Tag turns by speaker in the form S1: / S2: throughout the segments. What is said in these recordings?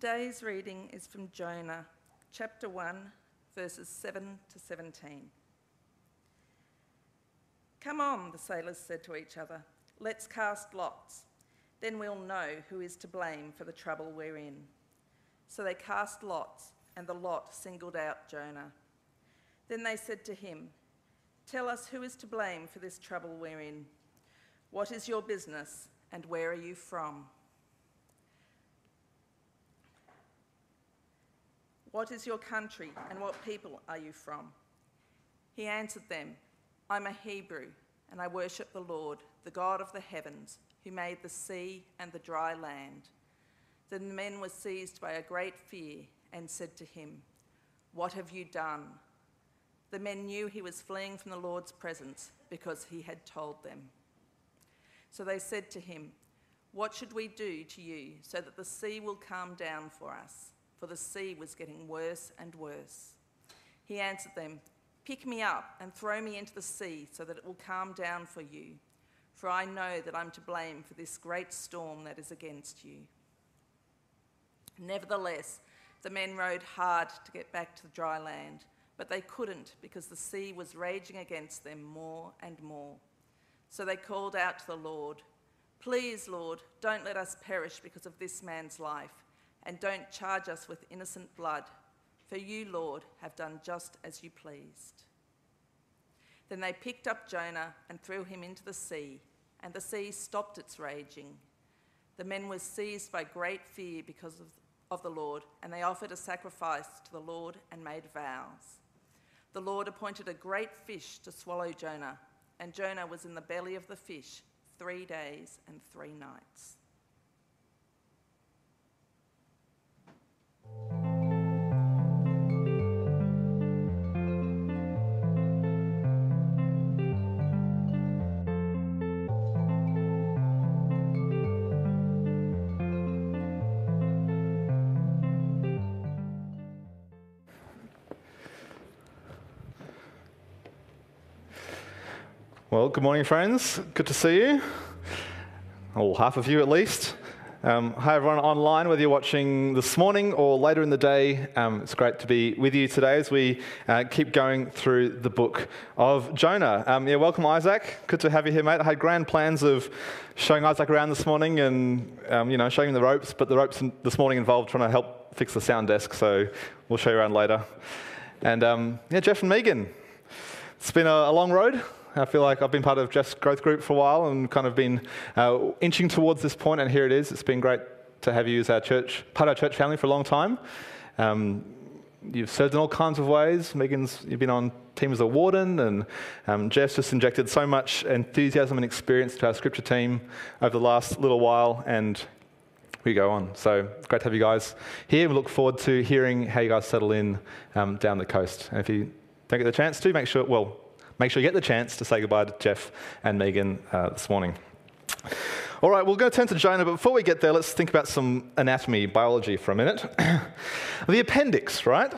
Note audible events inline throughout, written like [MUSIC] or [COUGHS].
S1: Today's reading is from Jonah, chapter 1, verses 7 to 17. Come on, the sailors said to each other, let's cast lots. Then we'll know who is to blame for the trouble we're in. So they cast lots, and the lot singled out Jonah. Then they said to him, Tell us who is to blame for this trouble we're in. What is your business, and where are you from? What is your country, and what people are you from? He answered them, I'm a Hebrew, and I worship the Lord, the God of the heavens, who made the sea and the dry land. Then the men were seized by a great fear and said to him, What have you done? The men knew he was fleeing from the Lord's presence because he had told them. So they said to him, What should we do to you so that the sea will calm down for us? For the sea was getting worse and worse. He answered them, Pick me up and throw me into the sea so that it will calm down for you. For I know that I'm to blame for this great storm that is against you. Nevertheless, the men rowed hard to get back to the dry land but they couldn't because the sea was raging against them more and more. So they called out to the Lord, Please, Lord, don't let us perish because of this man's life, and don't charge us with innocent blood, for you, Lord, have done just as you pleased. Then they picked up Jonah and threw him into the sea, and the sea stopped its raging. The men were seized by great fear because of, of the Lord, and they offered a sacrifice to the Lord and made vows the Lord appointed a great fish to swallow Jonah, and Jonah was in the belly of the fish three days and three nights.
S2: Well, good morning, friends. Good to see you. Or half of you at least. Um, hi, everyone online, whether you're watching this morning or later in the day. Um, it's great to be with you today as we uh, keep going through the book of Jonah. Um, yeah, welcome, Isaac. Good to have you here, mate. I had grand plans of showing Isaac around this morning and, um, you know, showing him the ropes, but the ropes this morning involved trying to help fix the sound desk, so we'll show you around later. And um, yeah, Jeff and Megan. It's been a, a long road. I feel like I've been part of Jeff's growth group for a while and kind of been uh, inching towards this point, and here it is. It's been great to have you as our church, part of our church family for a long time. Um, you've served in all kinds of ways. Megan's, you've been on team as a warden, and um, Jeff's just injected so much enthusiasm and experience to our scripture team over the last little while, and we go on. So great to have you guys here. We look forward to hearing how you guys settle in um, down the coast. And if you don't get the chance to, make sure, well, make sure you get the chance to say goodbye to Jeff and Megan uh, this morning. All right, we'll go turn to Jonah, but before we get there, let's think about some anatomy, biology for a minute. [COUGHS] the appendix, right?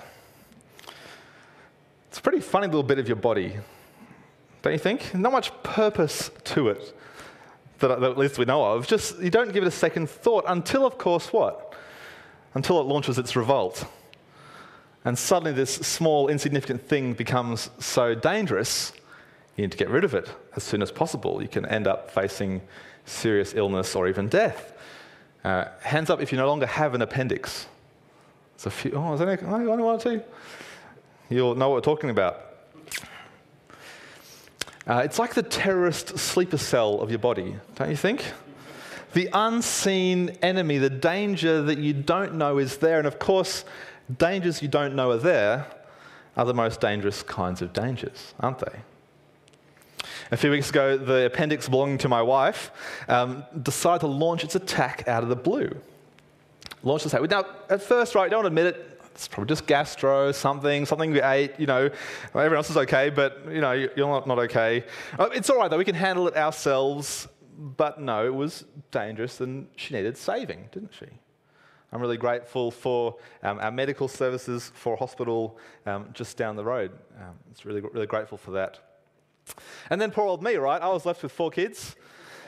S2: It's a pretty funny little bit of your body, don't you think? Not much purpose to it that, that at least we know of. Just you don't give it a second thought until, of course, what? Until it launches its revolt. And suddenly, this small, insignificant thing becomes so dangerous, you need to get rid of it as soon as possible. You can end up facing serious illness or even death. Uh, hands up if you no longer have an appendix. It's a few, oh, is there only one or two? You'll know what we're talking about. Uh, it's like the terrorist sleeper cell of your body, don't you think? The unseen enemy, the danger that you don't know is there. And of course, dangers you don't know are there are the most dangerous kinds of dangers, aren't they? A few weeks ago, the appendix belonging to my wife um, decided to launch its attack out of the blue. Launch its attack. Now, at first, right, don't admit it, it's probably just gastro, something, something we ate, you know, everyone else is okay, but, you know, you're not, not okay. Uh, it's all right, though, we can handle it ourselves, but no, it was dangerous and she needed saving, didn't she? I'm really grateful for um, our medical services for hospital um, just down the road. Um, it's really, really grateful for that. And then poor old me, right? I was left with four kids.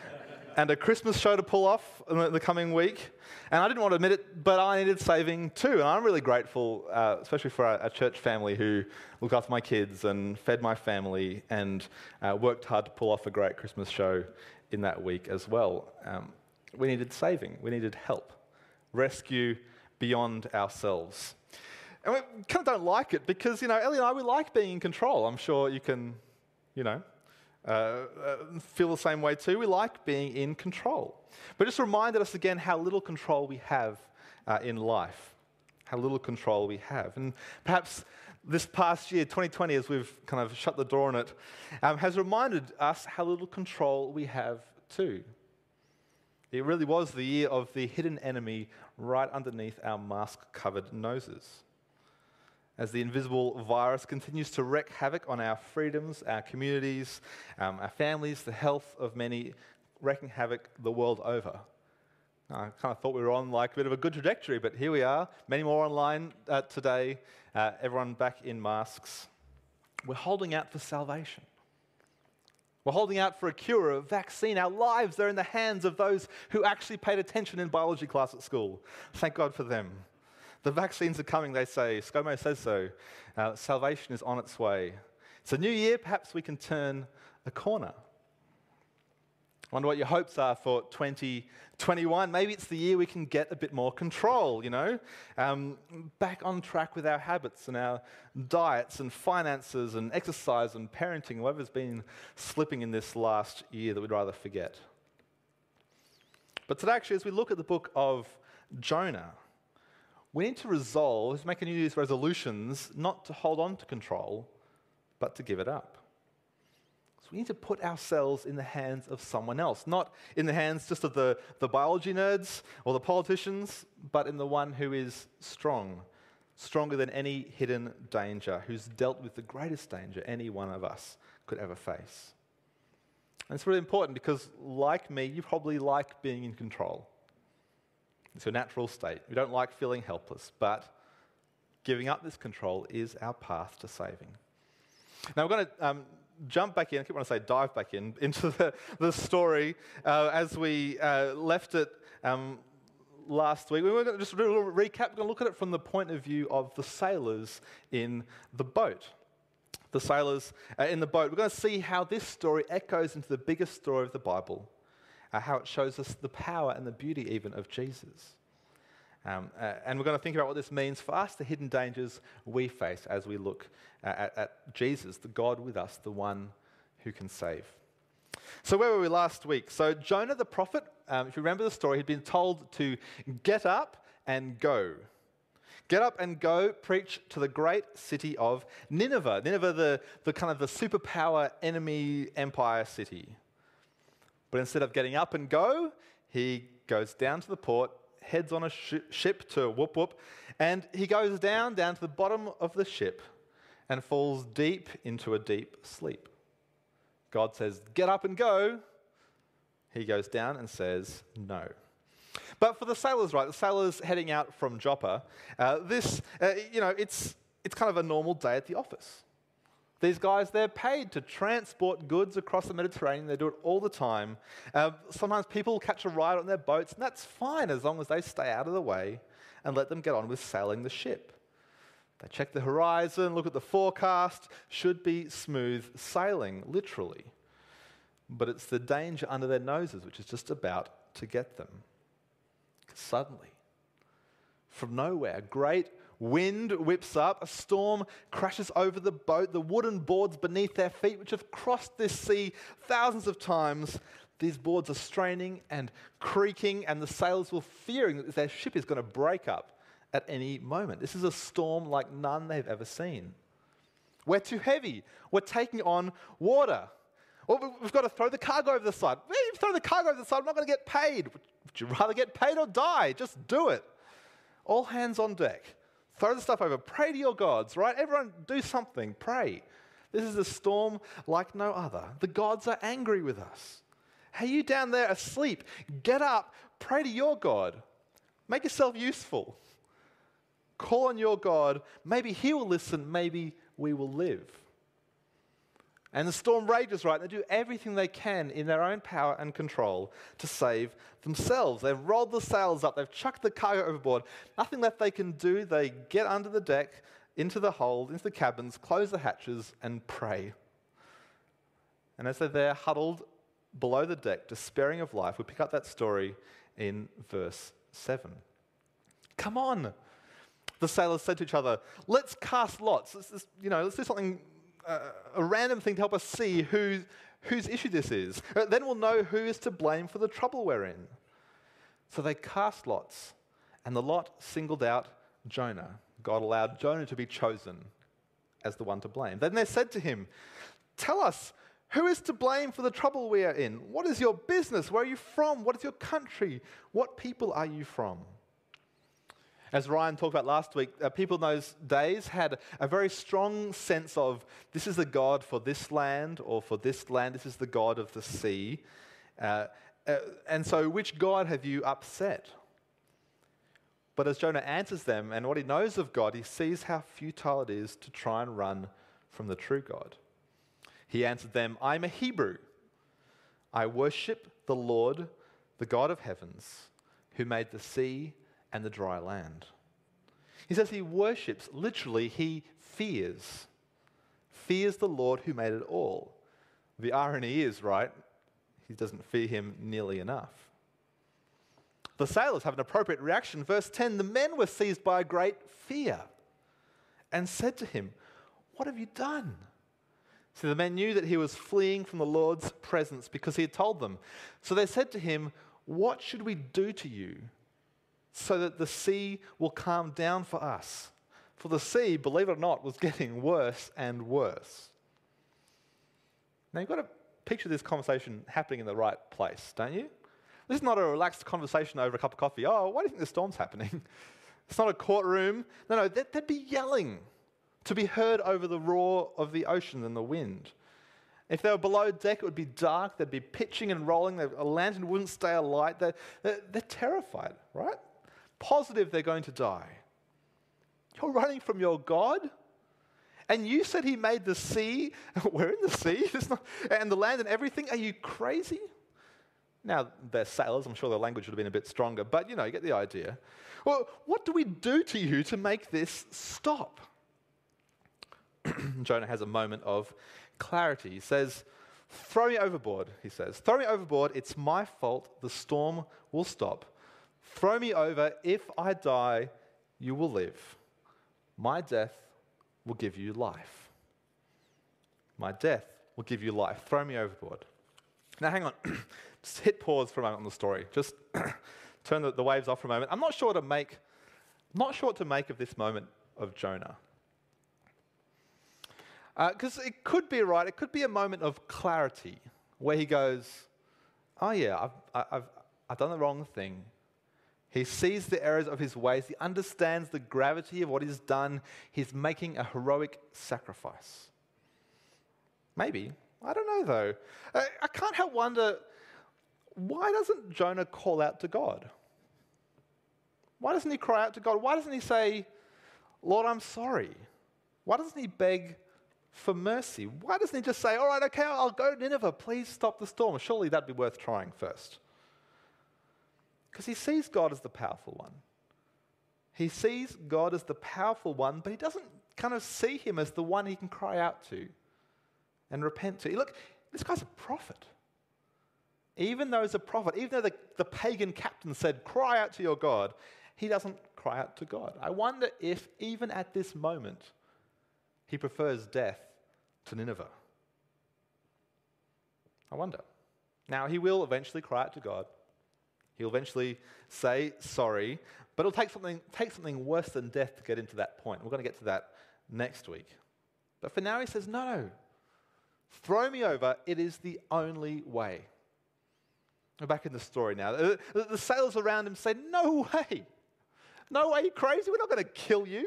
S2: [LAUGHS] and a Christmas show to pull off in the, coming week. And I didn't want to admit it, but I needed saving too. And I'm really grateful, uh, especially for our, church family who looked after my kids and fed my family and uh, worked hard to pull off a great Christmas show in that week as well. Um, we needed saving, we needed help, rescue beyond ourselves. And we kind of don't like it because, you know, Ellie and I, we like being in control. I'm sure you can, you know, uh, uh, feel the same way too. We like being in control. But just reminded us again how little control we have uh, in life, how little control we have. And perhaps this past year, 2020, as we've kind of shut the door on it, um, has reminded us how little control we have too. It really was the year of the hidden enemy right underneath our mask covered noses as the invisible virus continues to wreak havoc on our freedoms, our communities, um, our families, the health of many, wreaking havoc the world over. I kind of thought we were on like a bit of a good trajectory, but here we are, many more online uh, today, uh, everyone back in masks. We're holding out for salvation. We're holding out for a cure, a vaccine. Our lives are in the hands of those who actually paid attention in biology class at school. Thank God for them. The vaccines are coming, they say. ScoMo says so. Uh, salvation is on its way. It's a new year, perhaps we can turn a corner. Wonder what your hopes are for 2021. Maybe it's the year we can get a bit more control, you know? Um, back on track with our habits and our diets and finances and exercise and parenting, whatever's been slipping in this last year that we'd rather forget. But today, actually, as we look at the book of Jonah, we need to resolve, make a New Year's resolutions, not to hold on to control, but to give it up. So we need to put ourselves in the hands of someone else, not in the hands just of the, the biology nerds or the politicians, but in the one who is strong, stronger than any hidden danger, who's dealt with the greatest danger any one of us could ever face. And it's really important because, like me, you probably like being in control. It's your natural state. We don't like feeling helpless, but giving up this control is our path to saving. Now, we're going to um, jump back in, I keep wanting to say dive back in, [LAUGHS] into the, the story uh, as we uh, left it um, last week. We are going to just do a little recap. We're going to look at it from the point of view of the sailors in the boat. The sailors uh, in the boat. We're going to see how this story echoes into the biggest story of the Bible uh, how it shows us the power and the beauty even of Jesus. Um, uh, and we're going to think about what this means for us, the hidden dangers we face as we look uh, at, at Jesus, the God with us, the one who can save. So, where were we last week? So, Jonah the prophet, um, if you remember the story, he'd been told to get up and go. Get up and go preach to the great city of Nineveh. Nineveh, the, the kind of the superpower enemy empire city. But instead of getting up and go, he goes down to the port, heads on a sh- ship to whoop whoop, and he goes down, down to the bottom of the ship and falls deep into a deep sleep. God says, Get up and go. He goes down and says, No. But for the sailors, right, the sailors heading out from Joppa, uh, this, uh, you know, it's, it's kind of a normal day at the office. These guys, they're paid to transport goods across the Mediterranean. They do it all the time. Uh, sometimes people catch a ride on their boats, and that's fine as long as they stay out of the way and let them get on with sailing the ship. They check the horizon, look at the forecast, should be smooth sailing, literally. But it's the danger under their noses which is just about to get them. Suddenly, from nowhere, great Wind whips up, a storm crashes over the boat, the wooden boards beneath their feet, which have crossed this sea thousands of times. These boards are straining and creaking, and the sailors were fearing that their ship is going to break up at any moment. This is a storm like none they've ever seen. We're too heavy. We're taking on water. Well, we've got to throw the cargo over the side. Throw the cargo over the side, I'm not going to get paid. Would you rather get paid or die? Just do it. All hands on deck. Throw the stuff over. Pray to your gods, right? Everyone do something. Pray. This is a storm like no other. The gods are angry with us. Hey, you down there asleep, get up, pray to your God. Make yourself useful. Call on your God. Maybe He will listen. Maybe we will live. And the storm rages, right? They do everything they can in their own power and control to save themselves. They've rolled the sails up, they've chucked the cargo overboard. Nothing left they can do. They get under the deck, into the hold, into the cabins, close the hatches, and pray. And as they're there huddled below the deck, despairing of life, we pick up that story in verse 7. Come on, the sailors said to each other, let's cast lots. Let's, you know, let's do something uh, a random thing to help us see who, whose issue this is. Uh, then we'll know who is to blame for the trouble we're in. So they cast lots, and the lot singled out Jonah. God allowed Jonah to be chosen as the one to blame. Then they said to him, Tell us, who is to blame for the trouble we are in? What is your business? Where are you from? What is your country? What people are you from? As Ryan talked about last week, uh, people in those days had a very strong sense of this is the God for this land, or for this land, this is the God of the sea. Uh, uh, and so, which God have you upset? But as Jonah answers them and what he knows of God, he sees how futile it is to try and run from the true God. He answered them, I'm a Hebrew. I worship the Lord, the God of heavens, who made the sea and the dry land. He says he worships, literally, he fears. Fears the Lord who made it all. The irony is, right, he doesn't fear him nearly enough. The sailors have an appropriate reaction. Verse 10 The men were seized by a great fear and said to him, What have you done? So the men knew that he was fleeing from the Lord's presence because he had told them. So they said to him, What should we do to you so that the sea will calm down for us. For the sea, believe it or not, was getting worse and worse. Now you've got to picture this conversation happening in the right place, don't you? This is not a relaxed conversation over a cup of coffee. Oh, why do you think the storm's happening? [LAUGHS] It's not a courtroom. No, no, they'd, be yelling to be heard over the roar of the ocean and the wind. If they were below deck, it would be dark. They'd be pitching and rolling. A lantern wouldn't stay alight. They're, they're terrified, right? Positive they're going to die. You're running from your God? And you said he made the sea. [LAUGHS] We're in the sea. [LAUGHS] Not, and the land and everything. Are you crazy? Now, they're sailors. I'm sure their language would have been a bit stronger, but you know, you get the idea. Well, what do we do to you to make this stop? [CLEARS THROAT] Jonah has a moment of clarity. He says, Throw me overboard, he says. Throw me overboard. It's my fault. The storm will stop. Throw me over. If I die, you will live. My death will give you life. My death will give you life. Throw me overboard. Now, hang on. [CLEARS THROAT] Just hit pause for a moment on the story. Just [CLEARS THROAT] turn the, the, waves off for a moment. I'm not sure to make, not sure to make of this moment of Jonah. Because uh, it could be right. It could be a moment of clarity where he goes, "Oh yeah, I've, I've, I've done the wrong thing. He sees the errors of his ways. He understands the gravity of what he's done. He's making a heroic sacrifice. Maybe. I don't know, though. I, I can't help wonder why doesn't Jonah call out to God? Why doesn't he cry out to God? Why doesn't he say, Lord, I'm sorry? Why doesn't he beg for mercy? Why doesn't he just say, All right, okay, I'll go to Nineveh. Please stop the storm? Surely that'd be worth trying first. Because he sees God as the powerful one. He sees God as the powerful one, but he doesn't kind of see him as the one he can cry out to and repent to. Look, this guy's a prophet. Even though he's a prophet, even though the, the pagan captain said, cry out to your God, he doesn't cry out to God. I wonder if, even at this moment, he prefers death to Nineveh. I wonder. Now, he will eventually cry out to God. He'll eventually say sorry, but it'll take something, take something worse than death to get into that point. We're going to get to that next week. But for now, he says, No, throw me over. It is the only way. We're back in the story now. The, the sailors around him say, No way. No way, you crazy. We're not going to kill you.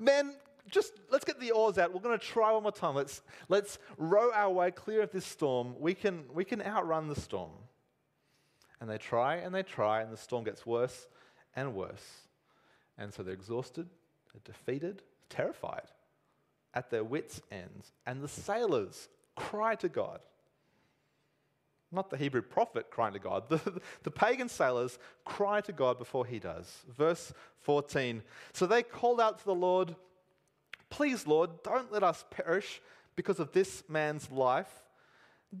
S2: Men, just let's get the oars out. We're going to try one more time. Let's, let's row our way clear of this storm. We can, we can outrun the storm. And they try and they try, and the storm gets worse and worse. And so they're exhausted, they're defeated, terrified, at their wits' ends. And the sailors cry to God. Not the Hebrew prophet crying to God. [LAUGHS] The, the pagan sailors cry to God before he does. Verse 14. So they called out to the Lord, Please, Lord, don't let us perish because of this man's life.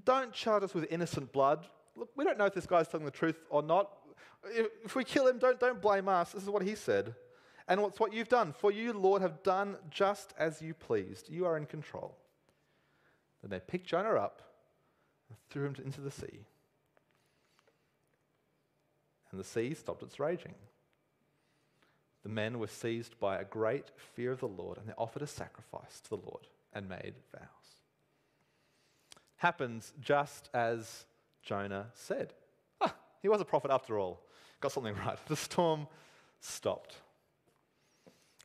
S2: Don't charge us with innocent blood. Look, we don't know if this guy's telling the truth or not. If, if we kill him, don't, don't blame us. This is what he said. And what's what you've done. For you, Lord, have done just as you pleased. You are in control. Then they picked Jonah up and threw him into the sea. And the sea stopped its raging. The men were seized by a great fear of the Lord, and they offered a sacrifice to the Lord and made vows. Happens just as Jonah said. Ah, he was a prophet after all. Got something [LAUGHS] right. The storm stopped.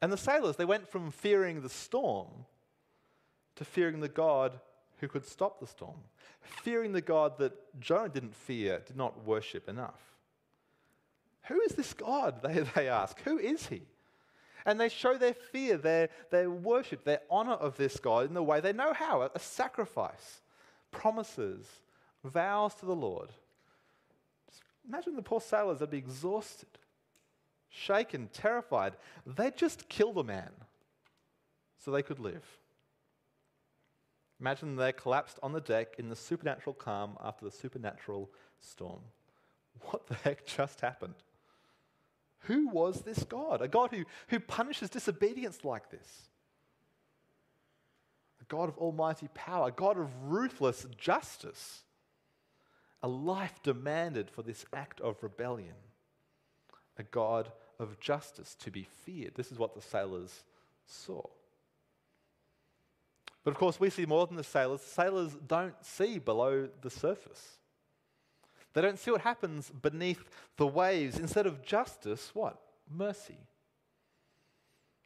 S2: And the sailors, they went from fearing the storm to fearing the God who could stop the storm, fearing the God that Jonah didn't fear, did not worship enough. Who is this God? [LAUGHS] They, they ask. Who is he? And they show their fear, their, their worship, their honor of this God in the way they know how a, a sacrifice, promises, vows to the Lord. Just imagine the poor sailors, they'd be exhausted, shaken, terrified. They'd just kill the man so they could live. Imagine they collapsed on the deck in the supernatural calm after the supernatural storm. What the heck just happened? Who was this God? A God who, who punishes disobedience like this. A God of almighty power, a God of ruthless justice. A life demanded for this act of rebellion. A God of justice to be feared. This is what the sailors saw. But of course, we see more than the sailors. Sailors don't see below the surface. They don't see what happens beneath the waves. Instead of justice, what? Mercy.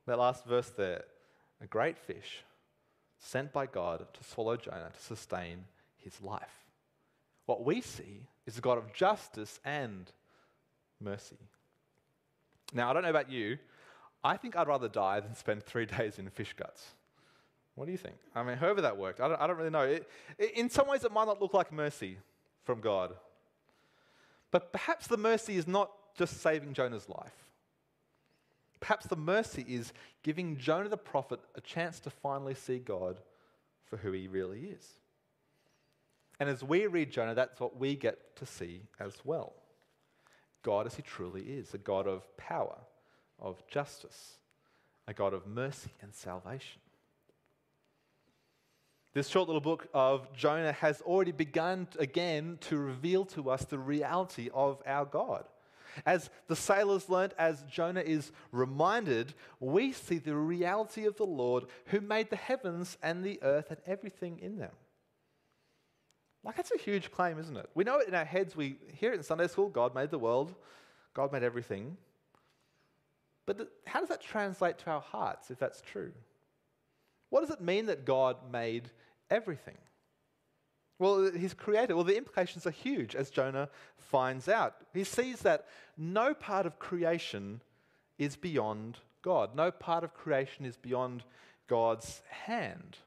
S2: That last verse there a great fish sent by God to swallow Jonah to sustain his life. What we see is a God of justice and mercy. Now, I don't know about you, I think I'd rather die than spend three [LAUGHS] days in fish guts. What do you think? I mean, however that worked, I don't, I don't really know. It, in some ways, it might not look like mercy from God. But perhaps the mercy is not just saving Jonah's life. Perhaps the mercy is giving Jonah the prophet a chance to finally see God for who he really is. And as we read Jonah, that's what we get to see as well. God as he truly is a God of power, of justice, a God of mercy and salvation. This short little book of Jonah has already begun again to reveal to us the reality of our God. As the sailors learnt, as Jonah is reminded, we see the reality of the Lord who made the heavens and the earth and everything in them. Like, that's a huge claim, isn't it? We know it in our heads, we hear it in Sunday school God made the world, God made everything. But how does that translate to our hearts if that's true? What does it mean that God made everything? Well, he's created. Well, the implications are huge, as Jonah finds out. He sees that no part of creation is beyond God. No part of creation is beyond God's hand.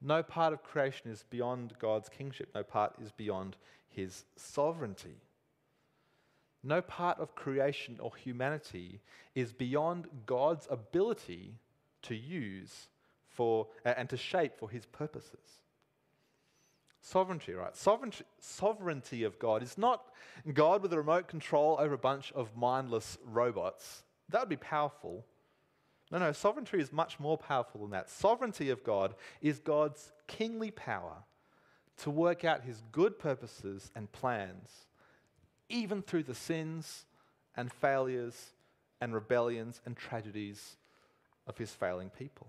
S2: No part of creation is beyond God's kingship. No part is beyond his sovereignty. No part of creation or humanity is beyond God's ability to use for, and to shape for his purposes. Sovereignty, right? Sovereignty, sovereignty of God is not God with a remote control over a bunch of mindless robots. That would be powerful. No, no, sovereignty is much more powerful than that. Sovereignty of God is God's kingly power to work out his good purposes and plans, even through the sins and failures and rebellions and tragedies of his failing people.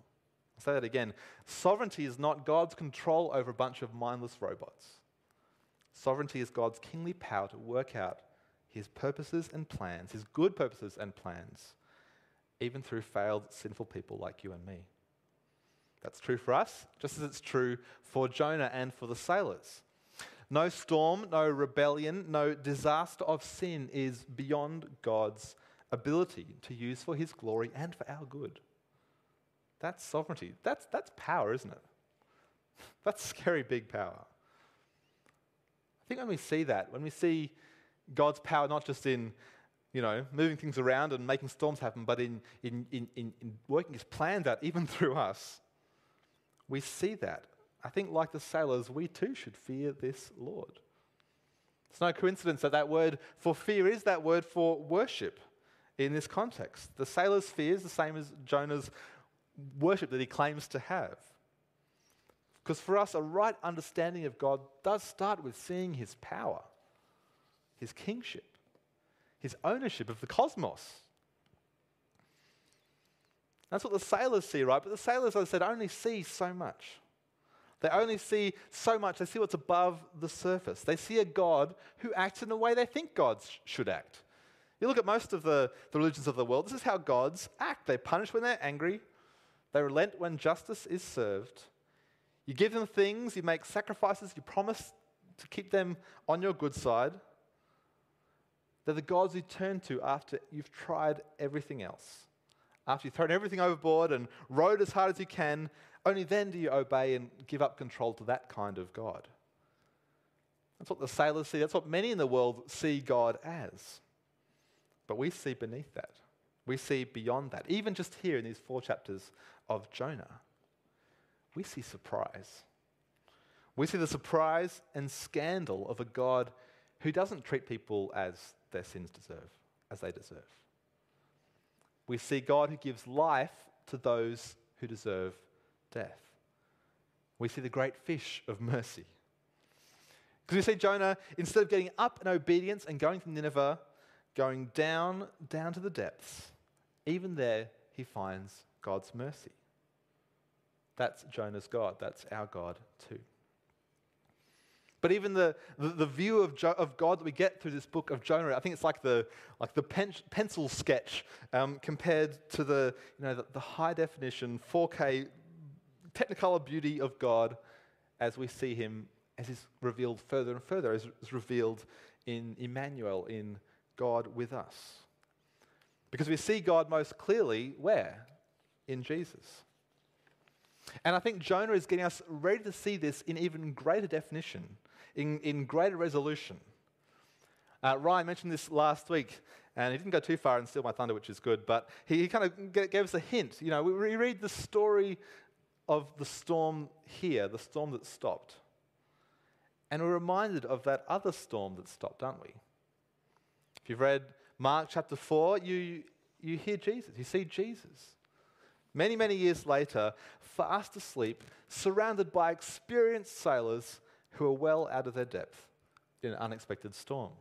S2: I'll say that again. Sovereignty is not God's control over a bunch of mindless robots. Sovereignty is God's kingly power to work out his purposes and plans, his good purposes and plans, even through failed, sinful people like you and me. That's true for us, just as it's true for Jonah and for the sailors. No storm, no rebellion, no disaster of sin is beyond God's ability to use for his glory and for our good. That's sovereignty. That's, that's power, isn't it? [LAUGHS] That's scary big power. I think when we see that, when we see God's power not just in you know, moving things around and making storms happen, but in, in, in, in, working his plans out, even [LAUGHS] through us, we see that. I think, like the sailors, we too should fear this Lord. It's no coincidence that that word for fear is that word for worship in this context. The sailor's fear is the same as Jonah's worship that he claims to have. Because for us, a right understanding of God does start with seeing his power, his kingship his ownership of the cosmos. That's what the sailors see, right? But the sailors, as I said, only see so much. They only see so much. They see what's above the surface. They see a God who acts in the way they think gods should act. You look at most of the, the religions of the world, this is how gods act. They punish when they're angry, they relent when justice is served. You give them things, you make sacrifices, you promise to keep them on your good side. They're the gods you turn to after you've tried everything else. After you've thrown everything overboard and rowed as hard as you can, only then do you obey and give up control to that kind of God. That's what the sailors see. That's what many in the world see God as. But we see beneath that. We see beyond that. Even just here in these four chapters of Jonah, we see surprise. We see the surprise and scandal of a God who doesn't treat people as their sins deserve, as they deserve. We see God who gives life to those who deserve death. We see the great fish of mercy. Because we see Jonah, instead of getting up in obedience and going to Nineveh, going down, down to the depths, even there he finds God's mercy. That's Jonah's God. That's our God too. But even the, the, the view of, jo- of God that we get through this book of Jonah, I think it's like the, like the pen- pencil sketch um, compared to the, you know, the, the high definition 4K technicolor beauty of God as we see him as he's revealed further and further, as is revealed in Emmanuel, in God with us. Because we see God most clearly where? In Jesus. And I think Jonah is getting us ready to see this in even greater definition in, in greater resolution. Uh, Ryan mentioned this last week, and he didn't go too far and steal my thunder, which is good, but he, he kind of gave us a hint. You know, we, read the story of the storm here, the storm that stopped. And we're reminded of that other storm that stopped, aren't we? If you've read Mark chapter 4, you, you hear Jesus, you see Jesus. Many, many years later, fast asleep, surrounded by experienced sailors who are well out of their depth in an unexpected storm.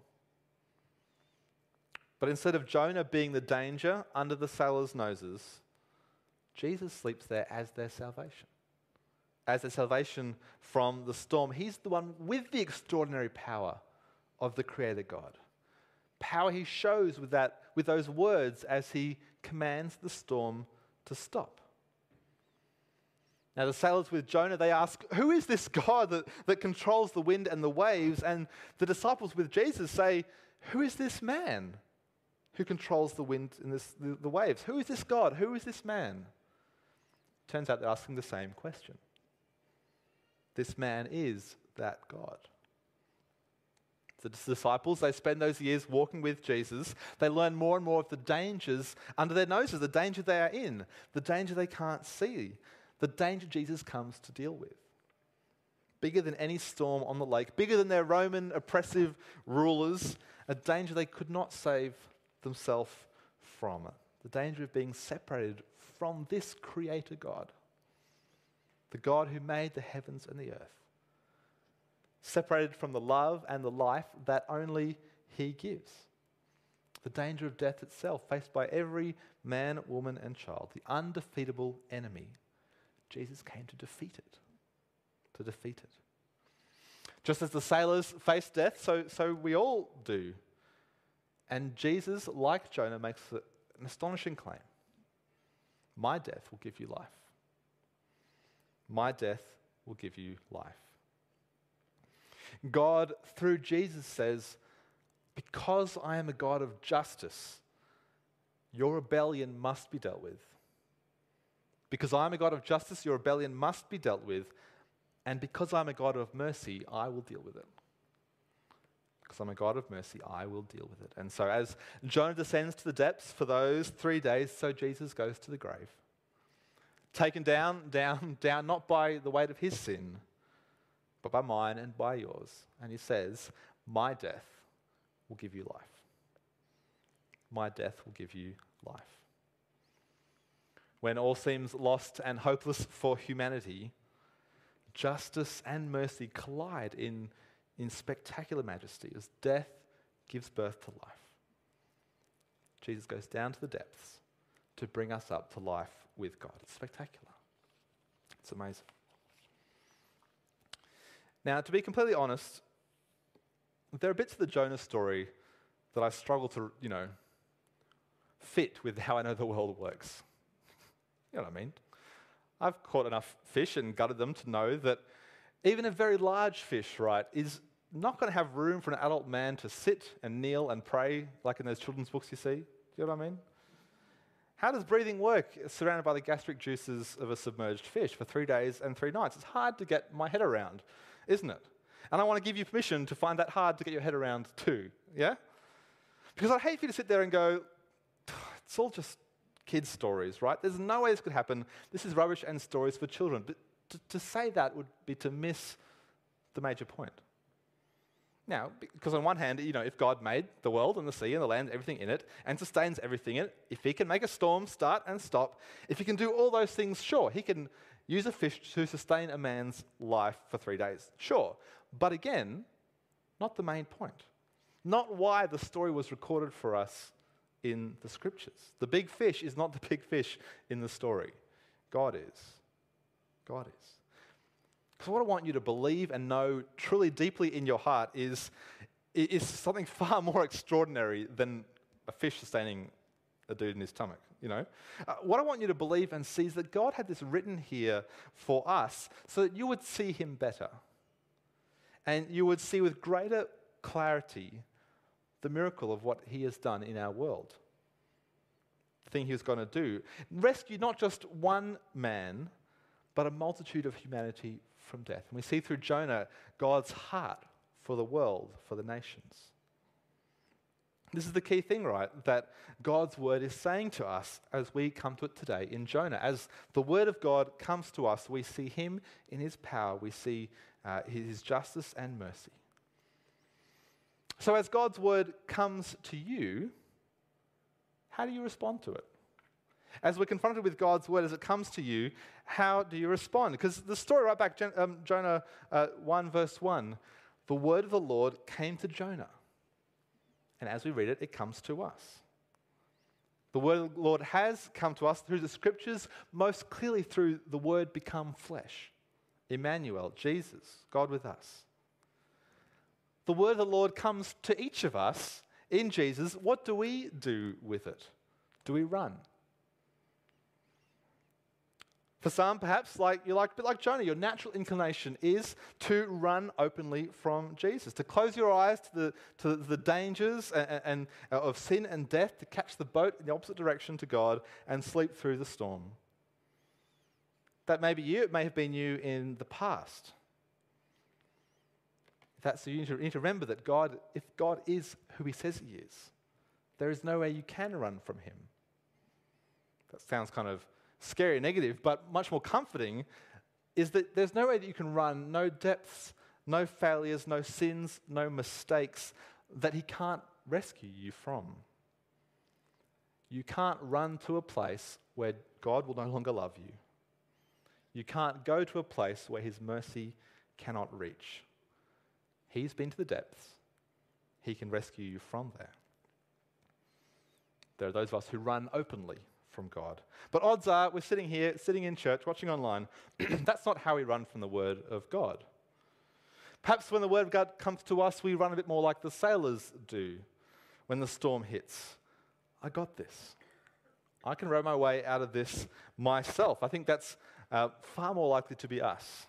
S2: But instead of Jonah being the danger under the sailors' noses, Jesus sleeps there as their salvation. As their salvation from the storm. He's the one with the extraordinary power of the Creator God. Power he shows with, that, with those words as he commands the storm to stop. Now, the sailors with Jonah, they ask, Who is this God that, that controls the wind and the waves? And the disciples with Jesus say, Who is this man who controls the wind and this, the, the waves? Who is this God? Who is this man? Turns out they're asking the same question. This man is that God. The disciples, they spend those years walking with Jesus. They learn more and more of the dangers under their noses, the danger they are in, the danger they can't see, the danger Jesus comes to deal with. Bigger than any storm on the lake, bigger than their Roman oppressive rulers, a danger they could not save themselves from. The danger of being separated from this Creator God, the God who made the heavens and the earth, separated from the love and the life that only He gives. The danger of death itself, faced by every man, woman, and child, the undefeatable enemy Jesus came to defeat it. To defeat it. Just as the sailors faced death, so, so we all do. And Jesus, like Jonah, makes an astonishing claim My death will give you life. My death will give you life. God, through Jesus, says, Because I am a God of justice, your rebellion must be dealt with. Because I am a God of justice, your rebellion must be dealt with, And because I'm a God of mercy, I will deal with it. Because I'm a God of mercy, I will deal with it. And so, as Jonah descends to the depths for those three days, so Jesus goes to the grave. Taken down, down, [LAUGHS] down, not by the weight of his sin, but by mine and by yours. And he says, My death will give you life. My death will give you life. When all seems lost and hopeless for humanity, justice and mercy collide in in spectacular majesty as death gives birth to life. Jesus goes down to the depths to bring us up to life with God. It's spectacular. It's amazing. Now, to be completely honest, there are bits of the Jonah story that I struggle to, you know, fit with how I know the world works. You know what I mean? I've caught enough fish and gutted them to know that even a very large fish, right, is not going to have room for an adult man to sit and kneel and pray like in those children's books you see. Do you know what I mean? How does breathing work surrounded by the gastric juices of a submerged fish for three days and three nights? It's hard to get my head around, isn't it? And I want to give you permission to find that hard to get your head around too, yeah? Because I'd hate for you to sit there and go, it's all just kids' stories, right? There's no way this could happen. This is rubbish and stories for children. But to, to say that would be to miss the major point. Now, because on one hand, you know, if God made the world and the sea and the land, everything in it, and sustains everything in it, if he can make a storm start and stop, if he can do all those things, sure, he can use a fish to sustain a man's life for three days, sure. But again, not the main point. Not why the story was recorded for us in the scriptures. The big fish is not the big fish in the story. God is. God is. Because what I want you to believe and know truly deeply in your heart is, is something [LAUGHS] far more extraordinary than a fish sustaining a dude in his stomach, you know? Uh, what I want you to believe and see is that God had this written here for us so that you would see him better. And you would see with greater clarity the miracle of what he has done in our world. The thing he was going to do. Rescue not just one man, but a multitude of humanity from death. And we see through Jonah God's heart for the world, for the nations. This is the key thing, right? That God's word is saying to us as we come to it today in Jonah. As the word of God comes to us, we see him in his power, we see uh, his justice and mercy. So, as God's word comes to you, how do you respond to it? As we're confronted with God's word as it comes to you, how do you respond? Because the story right back, um, Jonah uh, 1, verse 1, the word of the Lord came to Jonah. And as we read it, it comes to us. The word of the Lord has come to us through the scriptures, most clearly through the word become flesh. Emmanuel, Jesus, God with us. The word of the Lord comes to each of us in Jesus. What do we do with it? Do we run? For some, perhaps, like you're like a bit like Jonah, your natural inclination is to run openly from Jesus, to close your eyes to the, to the dangers and, and, uh, of sin and death, to catch the boat in the opposite direction to God and sleep through the storm. That may be you, it may have been you in the past. If that's you, you need to remember that God, if God is who He says He is, there is no way you can run from Him. That sounds kind of scary and negative, but much more comforting, is that there's no way that you can run, no depths, no failures, no sins, no mistakes that He can't rescue you from. You can't run to a place where God will no longer love you. You can't go to a place where His mercy cannot reach. He's been to the depths, He can rescue you from there. There are those of us who run openly from God. But odds are, we're sitting here, sitting in church, watching online. [CLEARS THROAT] That's not how we run from the Word of God. Perhaps when the Word of God comes to us, we run a bit more like the sailors do when the storm hits. I got this. I can row my way out of this myself. I think that's uh, far more likely to be us.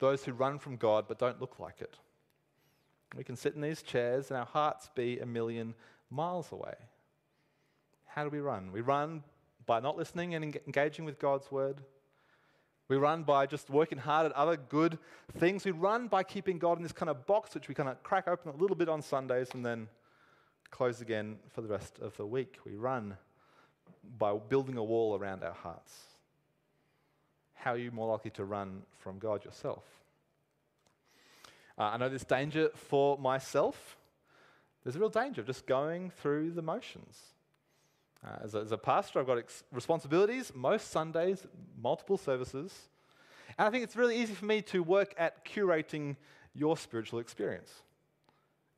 S2: Those who run from God but don't look like it. We can sit in these chairs and our hearts be a million miles away. How do we run? We run by not listening and engaging with God's word. We run by just working hard at other good things. We run by keeping God in this kind of box, which we kind of crack open a little bit on Sundays and then close again for the rest of the week. We run by building a wall around our hearts. How are you more likely to run from God yourself? Uh, I know there's danger for myself. There's a real danger of just going through the motions. Uh, as, a, as, a, pastor, I've got ex- responsibilities most Sundays, multiple services. And I think it's really easy for me to work at curating your spiritual experience,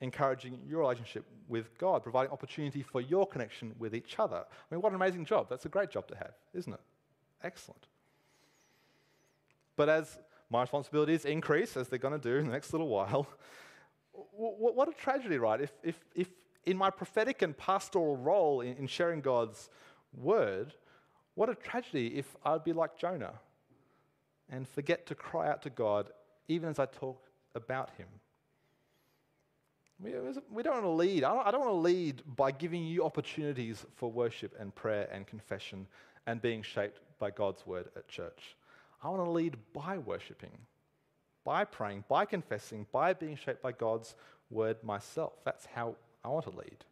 S2: encouraging your relationship with God, providing opportunity for your connection with each other. I mean, what an amazing job. That's a great job to have, isn't it? Excellent. But as my responsibilities increase, as they're going to do in the next little while, what a tragedy, right? If, if, if in my prophetic and pastoral role in, in sharing God's word, what a tragedy if I'd be like Jonah and forget to cry out to God even as I talk about him. We, don't want to lead. I don't, want to lead by giving you opportunities for worship and prayer and confession and being shaped by God's word at church. I want to lead by worshiping, by praying, by confessing, by being shaped by God's word myself. That's how I want to lead.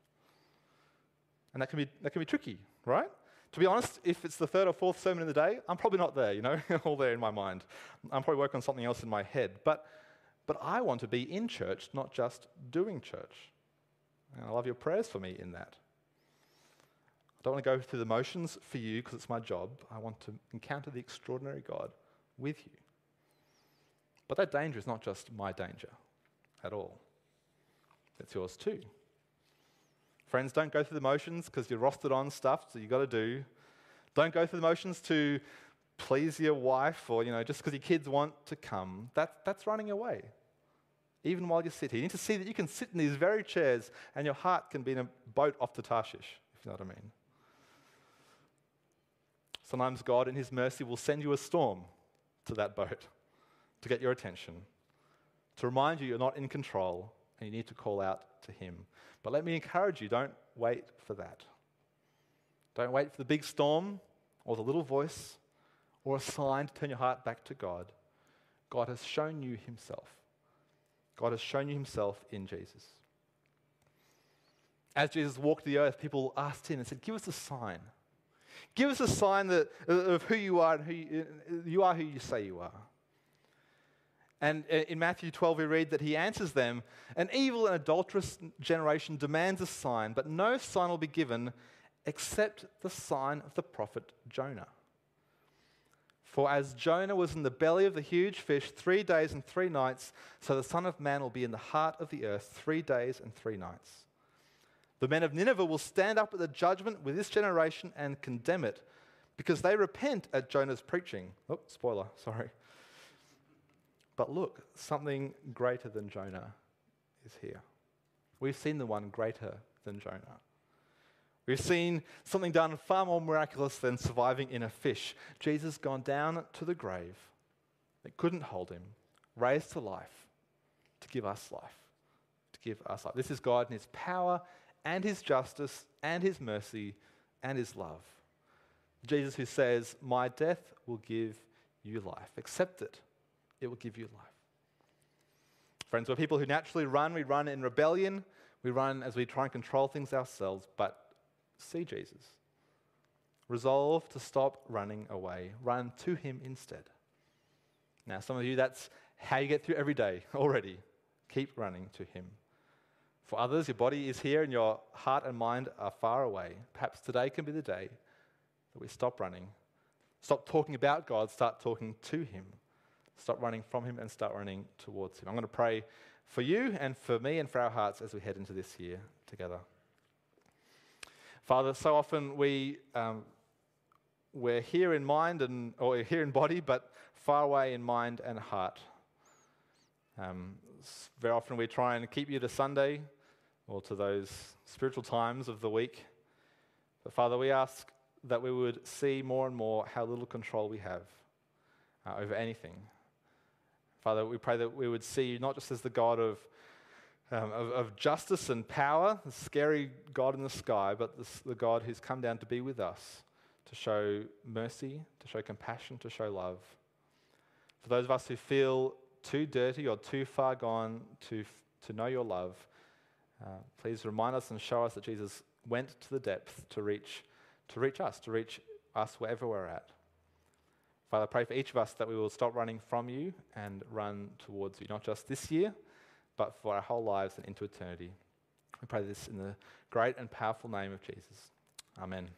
S2: And that can be, that can be tricky, right? To be honest, if it's the third or fourth sermon in the day, I'm probably not there, you know, [LAUGHS] all there in my mind. I'm probably working on something else in my head. But, but I want to be in church, not just doing church. And I love your prayers for me in that. I don't want to go through the motions for you because it's my job. I want to encounter the extraordinary God with you. But that danger is not just my danger at all, it's yours too. Friends, don't go through the motions because you're rostered on stuff, so you've got to do. Don't go through the motions to please your wife or, you know, just because your kids want to come. That, that's running away. Even while you sit here. You need to see that you can sit in these very chairs and your heart can be in a boat off to Tarshish, if you know what I mean. Sometimes God, in His mercy, will send you a storm to that boat to get your attention, to remind you you're not in control and you need to call out to Him. But let me encourage you don't wait for that. Don't wait for the big storm or the little voice or a sign to turn your heart back to God. God has shown you Himself. God has shown you Himself in Jesus. As Jesus walked the earth, people asked Him and said, Give us a sign. Give us a sign that, uh, of who you are and who you, uh, you are who you say you are. And uh, in Matthew 12, we read that he answers them An evil and adulterous generation demands a sign, but no sign will be given except the sign of the prophet Jonah. For as Jonah was in the belly of the huge fish three days and three nights, so the Son of Man will be in the heart of the earth three days and three nights. The men of Nineveh will stand up at the judgment with this generation and condemn it, because they repent at Jonah's preaching. Oh, spoiler, [LAUGHS] sorry. But look, something greater than Jonah is here. We've seen the one greater than Jonah. We've seen something done far more miraculous than surviving in a fish. Jesus gone down to the grave that couldn't hold him, raised to life to give us life, to give us life. This is God in his power and his justice and his mercy and his love. Jesus who says, My death will give you life. Accept it it will give you life. Friends, we're people who naturally run. We run in rebellion. We run as we try and control things ourselves, but see Jesus. Resolve to stop running away. Run to him instead. Now, some of you, that's how you get through every day [LAUGHS] already. Keep running to him. For others, your body is here and your heart and mind are far away. Perhaps today can be the day that we stop running, stop talking about God, start talking to him. Stop running from Him and start running towards Him. I'm going to pray for you and for me and for our hearts as we head into this year together. Father, so often we, um, we're here in mind and, or here in body, but far away in mind and heart. Um, very often we try and keep you to Sunday or to those spiritual times of the week. But Father, we ask that we would see more and more how little control we have uh, over anything. Father, we pray that we would see you not just as the God of, um, of, of, justice and power, the scary God in the sky, but the, the God who's come down to be with us, to show mercy, to show compassion, to show love. For those of us who feel too dirty or too far gone to, to know your love, uh, please remind us and show us that Jesus went to the depth to reach, to reach us, to reach us wherever we're at. Father, I pray for each of us that we will stop running from you and run towards you, not just this year, but for our whole lives and into eternity. We pray this in the great and powerful name of Jesus. Amen.